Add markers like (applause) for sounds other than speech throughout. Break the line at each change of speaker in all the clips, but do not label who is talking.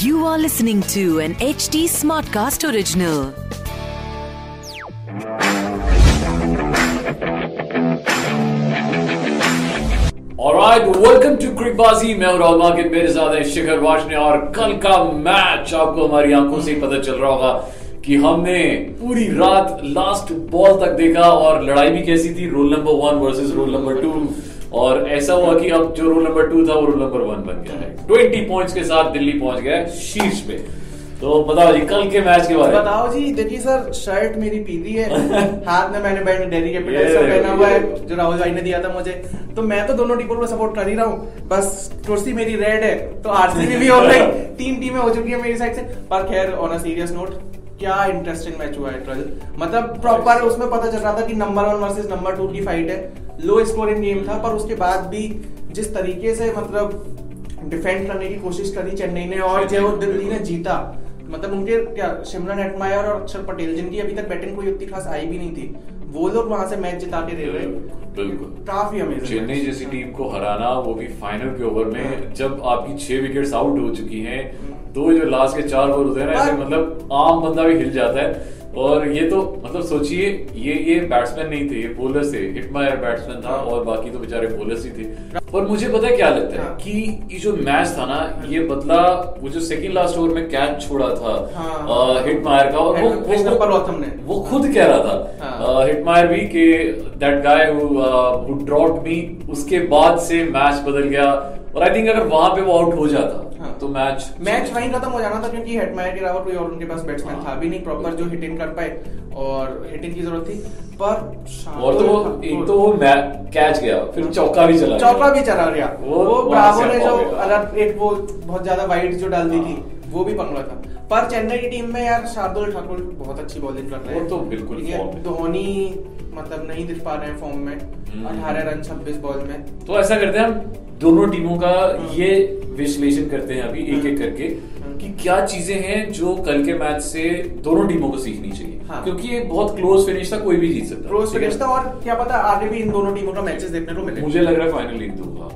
You are listening to an HD Smartcast original.
Alright, welcome to Cricbaazi मैं हूँ Rahul market मेरे साथ है शिखर वाशने और कल का मैच आपको हमारी आँखों से ही पता चल रहा होगा कि हमने पूरी रात लास्ट बॉल तक देखा और लड़ाई भी कैसी थी roll number one versus roll number two और ऐसा हुआ कि अब जो रोल नंबर टू था वो रोल नंबर वन बन गया है। ट्वेंटी पॉइंट्स के साथ दिल्ली पहुँच गया है शीर्ष पे। तो बताओ जी कल के मैच के बारे में।
बताओ जी देखिए सर शर्ट मेरी पीली है। (laughs) हाथ में मैंने बैंड कैपिटल्स का पहना हुआ है। जो राहुल भाई ने दिया था मुझे। तो मैं तो दोनों टीमों को सपोर्ट कर ही रहा हूँ। बस कुर्सी मेरी रेड है। तो आरसीबी भी हो गई (laughs) तीन टीमें हो चुकी है मेरी साइड से। पर खैर ऑन अ सीरियस नोट क्या इंटरेस्टिंग मैच हुआ है कल मतलब प्रॉपर उसमें पता चल रहा था कि number one versus number two की फाइट है। लो स्कोरिंग गेम था पर उसके बाद भी जिस तरीके से मतलब डिफेंड करने की कोशिश करी चेन्नई ने और जय दिल्ली ने जीता मतलब उनके क्या शिमला एटमायर और अक्षर पटेल जिनकी अभी तक बैटिंग कोई उतनी खास आई भी नहीं थी वो लोग वहाँ से मैच जिता के दे रहे
बिल्कुल।
काफ़ी अमेजिंग
चेन्नई जैसी टीम को हराना वो भी फाइनल के ओवर में जब आपकी छह विकेट आउट हो चुकी हैं तो जो लास्ट के चार ओवर होते हैं ना मतलब आम बंदा भी हिल जाता है। और ये तो मतलब सोचिए ये ये बैट्समैन नहीं थे ये बॉलर थे हिटमायर बैट्समैन था और बाकी तो बेचारे बॉलर्स ही थे पर मुझे पता है क्या लगता है
हाँ।
कि ये जो मैच था ना ये बदला वो जो सेकंड लास्ट ओवर में कैच छोड़ा था
हाँ।
हिटमायर का और वो
ने
वो खुद कह रहा था
हाँ।
हिटमायर भी कि that guy who dropped me उसके बाद से मैच बदल गया और आई थिंक अगर वहाँ पे वो आउट हो जाता
हाँ।
तो मैच
मैच वहीं खत्म हो जाना था क्योंकि हेटमायर के अलावा कोई और उनके पास बैट्समैन
हाँ।
था भी नहीं प्रॉपर जो हिट इन कर पाए और हिट इन की ज़रूरत थी। पर
और तो वो एक तो वो कैच गया फिर चौका भी चला
चौका भी चला गया।
वो
ब्रावो ने जो
हो
अलग एक वो बहुत ज़्यादा वाइड जो डाल दी थी।
हाँ।
वो भी पंगला था। पर चेन्नई की टीम में यार शार्दुल ठाकुर बहुत अच्छी बॉलिंग कर रहे हैं।
तो बिल्कुल
है। धोनी मतलब नहीं दिख पा रहे हैं फॉर्म में।
हम्म।
अठारह रन छब्बीस बॉल में।
तो ऐसा करते हैं हम दोनों टीमों का ये विश्लेषण करते हैं अभी एक एक करके कि क्या चीज़ें हैं जो कल के मैच से दोनों टीमों को सीखनी चाहिए।
हाँ।
क्योंकि ये बहुत क्लोज फिनिश था कोई भी जीत सकता।
क्लोज फिनिश था और क्या पता आगे भी इन दोनों टीमों का मैचेस देखने को मिले।
मुझे लग रहा है फाइनल लीग दूँगा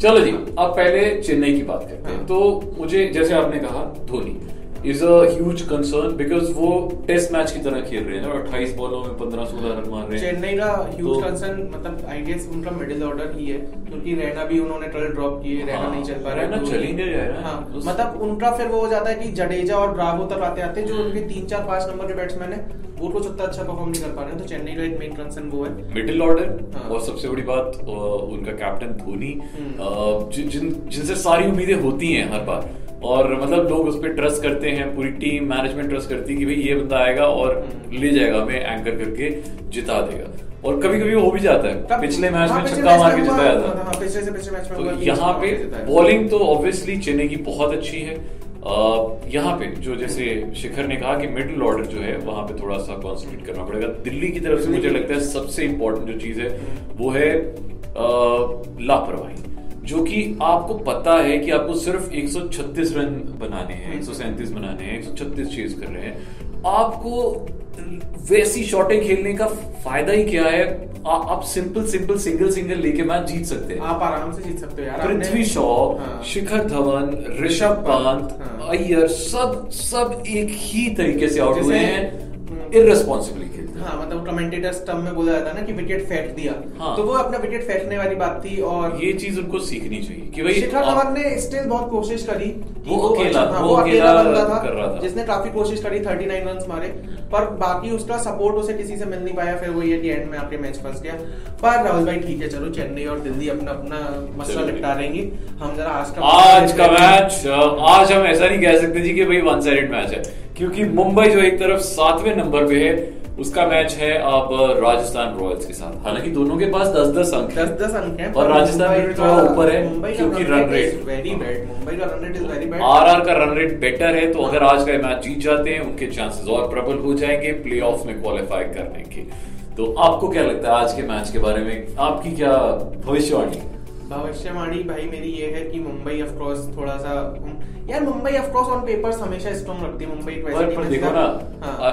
चलो जी अब पहले चेन्नई की बात करते हैं
हाँ।
तो मुझे जैसे आपने कहा Dhoni is a huge concern because वो टेस्ट मैच की तरह खेल रहे हैं और 28 बॉलों में 15 16 रन मार रहे हैं।
चेन्नई का ह्यूज
तो-
कंसर्न मतलब आई गेस उनका मिडिल ऑर्डर ही है क्योंकि रैना भी उन्होंने ट्वेल्व ड्रॉप किए रैना
हाँ,
नहीं चल पा रहा है
चल ही नहीं रहा है उस-
मतलब उनका फिर वो हो जाता है कि जडेजा और ब्रावो तक आते आते जो उनके तीन चार पाँच नंबर के बैट्समैन है वो कुछ उतना अच्छा परफॉर्म नहीं कर पा रहे हैं तो चेन्नई का एक मेन कंसर्न वो है।
मिडिल ऑर्डर
हाँ।
और सबसे बड़ी बात उनका कैप्टन धोनी।
हम्म।
जिन जिनसे सारी उम्मीदें होती हैं हर बार और मतलब लोग उस पर ट्रस्ट करते हैं पूरी टीम मैनेजमेंट ट्रस्ट करती है कि भाई ये बंदा आएगा और
हम्म।
ले जाएगा हमें एंकर करके जिता देगा। और कभी कभी वो हो भी जाता है। पिछले मैच
हाँ,
में छक्का मार के जिताया था।
हाँ, पिछले से पिछले मैच में
तो यहाँ पे। बॉलिंग तो ऑब्वियसली चेन्नई की बहुत अच्छी है। यहाँ पे जो जैसे शिखर ने कहा कि मिडिल ऑर्डर जो है वहाँ पे थोड़ा सा कॉन्सेंट्रेट करना पड़ेगा। दिल्ली की तरफ़ से मुझे लगता है सबसे इंपॉर्टेंट जो चीज़ है वो है लापरवाही। जो कि आपको पता है कि आपको सिर्फ़ 136 रन बनाने हैं 137 बनाने हैं 136 चेज कर रहे हैं। आपको वैसी शॉटें खेलने का फ़ायदा ही क्या है? आ, आप सिंपल सिंपल सिंगल सिंगल लेके मैच जीत सकते हैं।
आप आराम से जीत सकते हो यार।
पृथ्वी शॉ
हाँ।
शिखर धवन ऋषभ पंत
हाँ।
अय्यर सब सब एक ही तरीके से आउट हुए हैं। इरेस्पॉन्सिबली खेलते हैं।
हाँ मतलब कमेंटेटर्स टर्म में बोला जाता है ना कि विकेट फेंक दिया।
हाँ।
तो वो अपना विकेट फेंकने वाली बात थी और
ये चीज़ उनको सीखनी चाहिए कि भाई
शिखर धवन ने स्टिल बहुत कोशिश करी
वो अकेला-
हाँ,
वो
अकेला बंदा
कर रहा
था।
था।
जिसने काफ़ी कोशिश करी 39 रन मारे। पर बाकी उसका सपोर्ट उसे किसी से मिल नहीं पाया। फिर वो ये कि एंड में आपके मैच फंस गया। पर राहुल भाई ठीक है चलो चेन्नई और दिल्ली अपना अपना मसला निपटा लेंगे। हम जरा आज का
आज का मैच आज हम ऐसा नहीं कह सकते जी कि भाई वन साइडेड मैच है। क्योंकि मुंबई जो एक तरफ़ सातवें नंबर पे है उसका मैच है अब राजस्थान रॉयल्स के साथ। हालाँकि दोनों के पास दस दस अंक
दस दस अंक हैं
और राजस्थान भी थोड़ा ऊपर है क्योंकि run rate
very bad Mumbai का run rate is very bad
RR का रन रेट बेटर है तो अगर आज का मैच जीत जाते हैं उनके चांसेस और प्रबल हो जाएँगे प्लेऑफ में क्वालिफाई करने के। तो आपको क्या लगता है आज के मैच के बारे में? आपकी क्या भविष्यवाणी?
भविष्यवाणी भाई मेरी ये है कि मुंबई ऑफ़ कोर्स थोड़ा सा यार Mumbai of course on papers हमेशा स्ट्रॉन्ग रखती है मुंबई
पर, पर देखो ना
हाँ,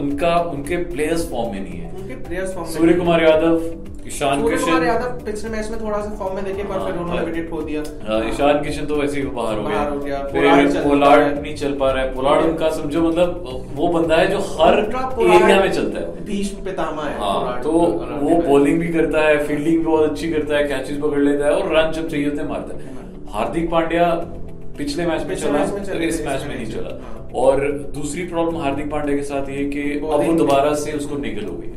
उनका उनके प्लेयर्स फॉर्म में नहीं है।
उनके प्लेयर्स फॉर्म
सूर्य कुमार यादव ईशान
सूर्य कुमार
किशन।
यादव पिछले मैच में थोड़ा सा फॉर्म में देखे पर
हाँ,
फिर उन्होंने विकेट खो दिया।
हाँ, ईशान किशन तो वैसे ही बाहर हो
हो गया।
फिर पोलार्ड नहीं चल पा रहा है। पोलार्ड उनका समझो मतलब वो बंदा है जो हर एरिया में चलता है।
भीष्म पितामह है
हाँ तो वो बॉलिंग भी करता है फील्डिंग भी बहुत अच्छी करता है कैचेस पकड़ लेता है और रन जब चाहिए होते हैं मारता है। हार्दिक पांड्या पिछले मैच में चला
चला,
इस मैच में नहीं चला।
हाँ।
और दूसरी प्रॉब्लम हार्दिक पांड्या के साथ ये कि अब वो दोबारा से उसको निकल हो गई है।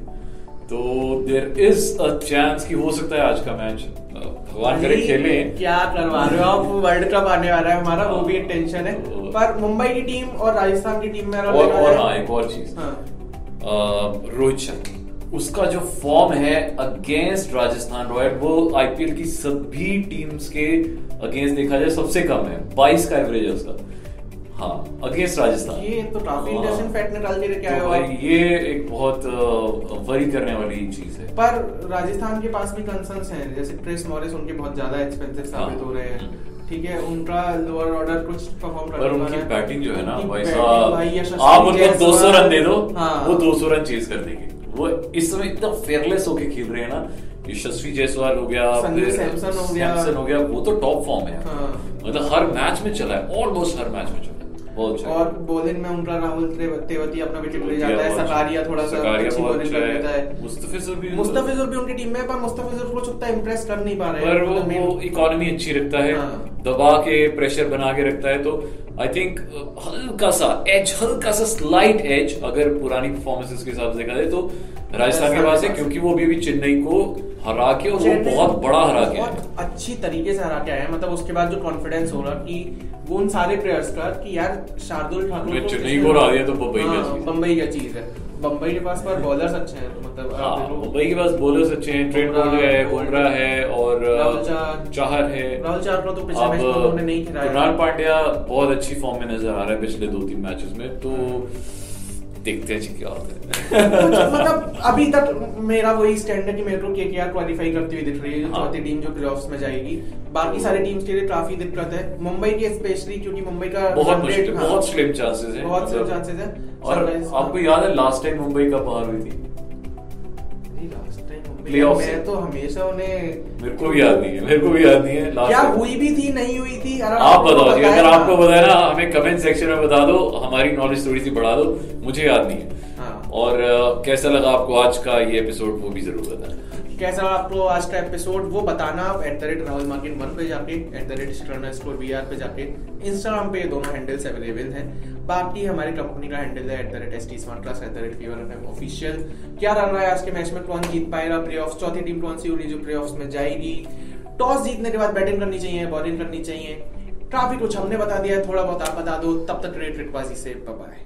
तो देर इज़ अ चांस कि हो सकता है आज का मैच भगवान करे खेले।
क्या करवा रहे हो आप? वर्ल्ड कप आने वाला है हमारा वो भी टेंशन है।
तो-
पर मुंबई की टीम और राजस्थान की टीम में
और और हाँ एक और चीज़।
हाँ,
रोहित शर्मा। उसका जो फॉर्म है अगेंस्ट राजस्थान रॉयल वो आईपीएल की सभी टीम्स के अगेंस्ट देखा जाए सबसे कम है 22 का एवरेज है उसका हाँ अगेंस्ट राजस्थान
ये तो काफ़ी
हाँ।
इंटरेस्टिंग फैक्ट निकाल के लेके आए
तो
हो
भाई ये एक बहुत वरी करने वाली चीज़ है
पर राजस्थान के पास भी कंसर्न्स हैं जैसे क्रिस मॉरिस उनके बहुत ज़्यादा एक्सपेंसिव साबित
हाँ।
हो रहे हैं ठीक है उनका लोअर ऑर्डर कुछ परफॉर्म कर
पर उनकी
है।
बैटिंग जो है ना भाई साहब आप उनको
जायसवाल-
200 रन दे दो
हाँ।
वो 200 रन चेज कर देंगे वो इस समय इतना फेयरलेस होके खेल रहे हैं ना यशस्वी जायसवाल हो गया
सैमसन हो गया।
हो वो तो टॉप फॉर्म है
हाँ।
मतलब हर मैच में चला है ऑलमोस्ट हर मैच में चला
और बॉलिंग में उनका राहुल तेवती अपना विकेट ले जाता है
अच्छा।
सकारिया थोड़ा सा अच्छी बॉलिंग
अच्छा
कर
है।
है
मुस्तफिजुर भी
मुस्तफिजुर भी उनकी टीम में पर मुस्तफिजुर को इम्प्रेस कर नहीं पा रहे
पर वो
मतलब
वो इकोनॉमी अच्छी रखता है
हाँ।
दबा के प्रेशर बना के रखता है तो आई थिंक हल्का सा एज हल्का सा स्लाइट एज अगर पुरानी परफॉर्मेंसेस के हिसाब से देखा जाए तो राजस्थान के पास है क्योंकि वो अभी चेन्नई को हरा के और वो बहुत बड़ा हरा के।
अच्छी तरीके से हरा के आए हैं। मतलब उसके बाद जो कॉन्फिडेंस हो रहा कि वो उन सारे प्लेयर्स का कि यार शार्दुल ठाकुर
चेन्नई को हरा दिया तो बम्बई का
हाँ, बम्बई का चीज़ है। बम्बई के पास पर बॉलर्स अच्छे हैं तो मतलब
हाँ मुंबई के पास बॉलर्स अच्छे हैं ट्रेंट बोल्ट है बुमराह है और
राहुल चाहर।
है।
राहुल चाहर को तो पिछले मैच में उन्होंने नहीं खिलाया।
पांड्या बहुत अच्छी फॉर्म में नज़र आ रहा है पिछले दो तीन मैचेस में तो देखते हैं जी क्या होता है।
मतलब अभी तक मेरा वही स्टैंड है कि मेरे को केकेआर क्वालीफाई करती हुई दिख रही है जो
हाँ।
चौथी टीम जो प्लेऑफ्स में जाएगी। बाकी सारी टीम्स के लिए काफ़ी दिक्कत है। मुंबई की स्पेशली क्योंकि मुंबई का
बहुत
हाँ,
बहुत स्लिम चांसेस है
बहुत स्लिम चांसेस है।
और आपको याद है लास्ट टाइम मुंबई का बाहर हुई थी?
मैं तो हमेशा उन्हें
मेरे को भी याद नहीं है मेरे को भी याद नहीं है
क्या हुई भी थी नहीं हुई थी
आप बताओ जी अगर आपको बताया ना हमें कमेंट सेक्शन में बता दो हमारी नॉलेज थोड़ी सी बढ़ा दो मुझे याद नहीं है।
हाँ।
और कैसा लगा आपको आज का ये एपिसोड वो भी ज़रूर बताना।
कैसा लगा आपको आज का एपिसोड वो बताना आप एट द रेट राहुल मार्किन वन पे जाके at the rate store we are पे जाके इंस्टाग्राम पे दोनों हैंडल्स अवेलेबल हैं। बाकी हमारी कंपनी का हैंडल है at the rate S T smart class at the rate fever F official क्या लग रहा है आज के मैच में? कौन जीत पाएगा? प्ले ऑफ़ चौथी टीम कौन सी होगी जो प्ले ऑफ़ में जाएगी? टॉस जीतने के बाद बैटिंग करनी चाहिए बॉलिंग करनी चाहिए। काफ़ी कुछ हमने बता दिया है, थोड़ा बहुत आप बता दो। तब तक रेट रिटबाजी से bye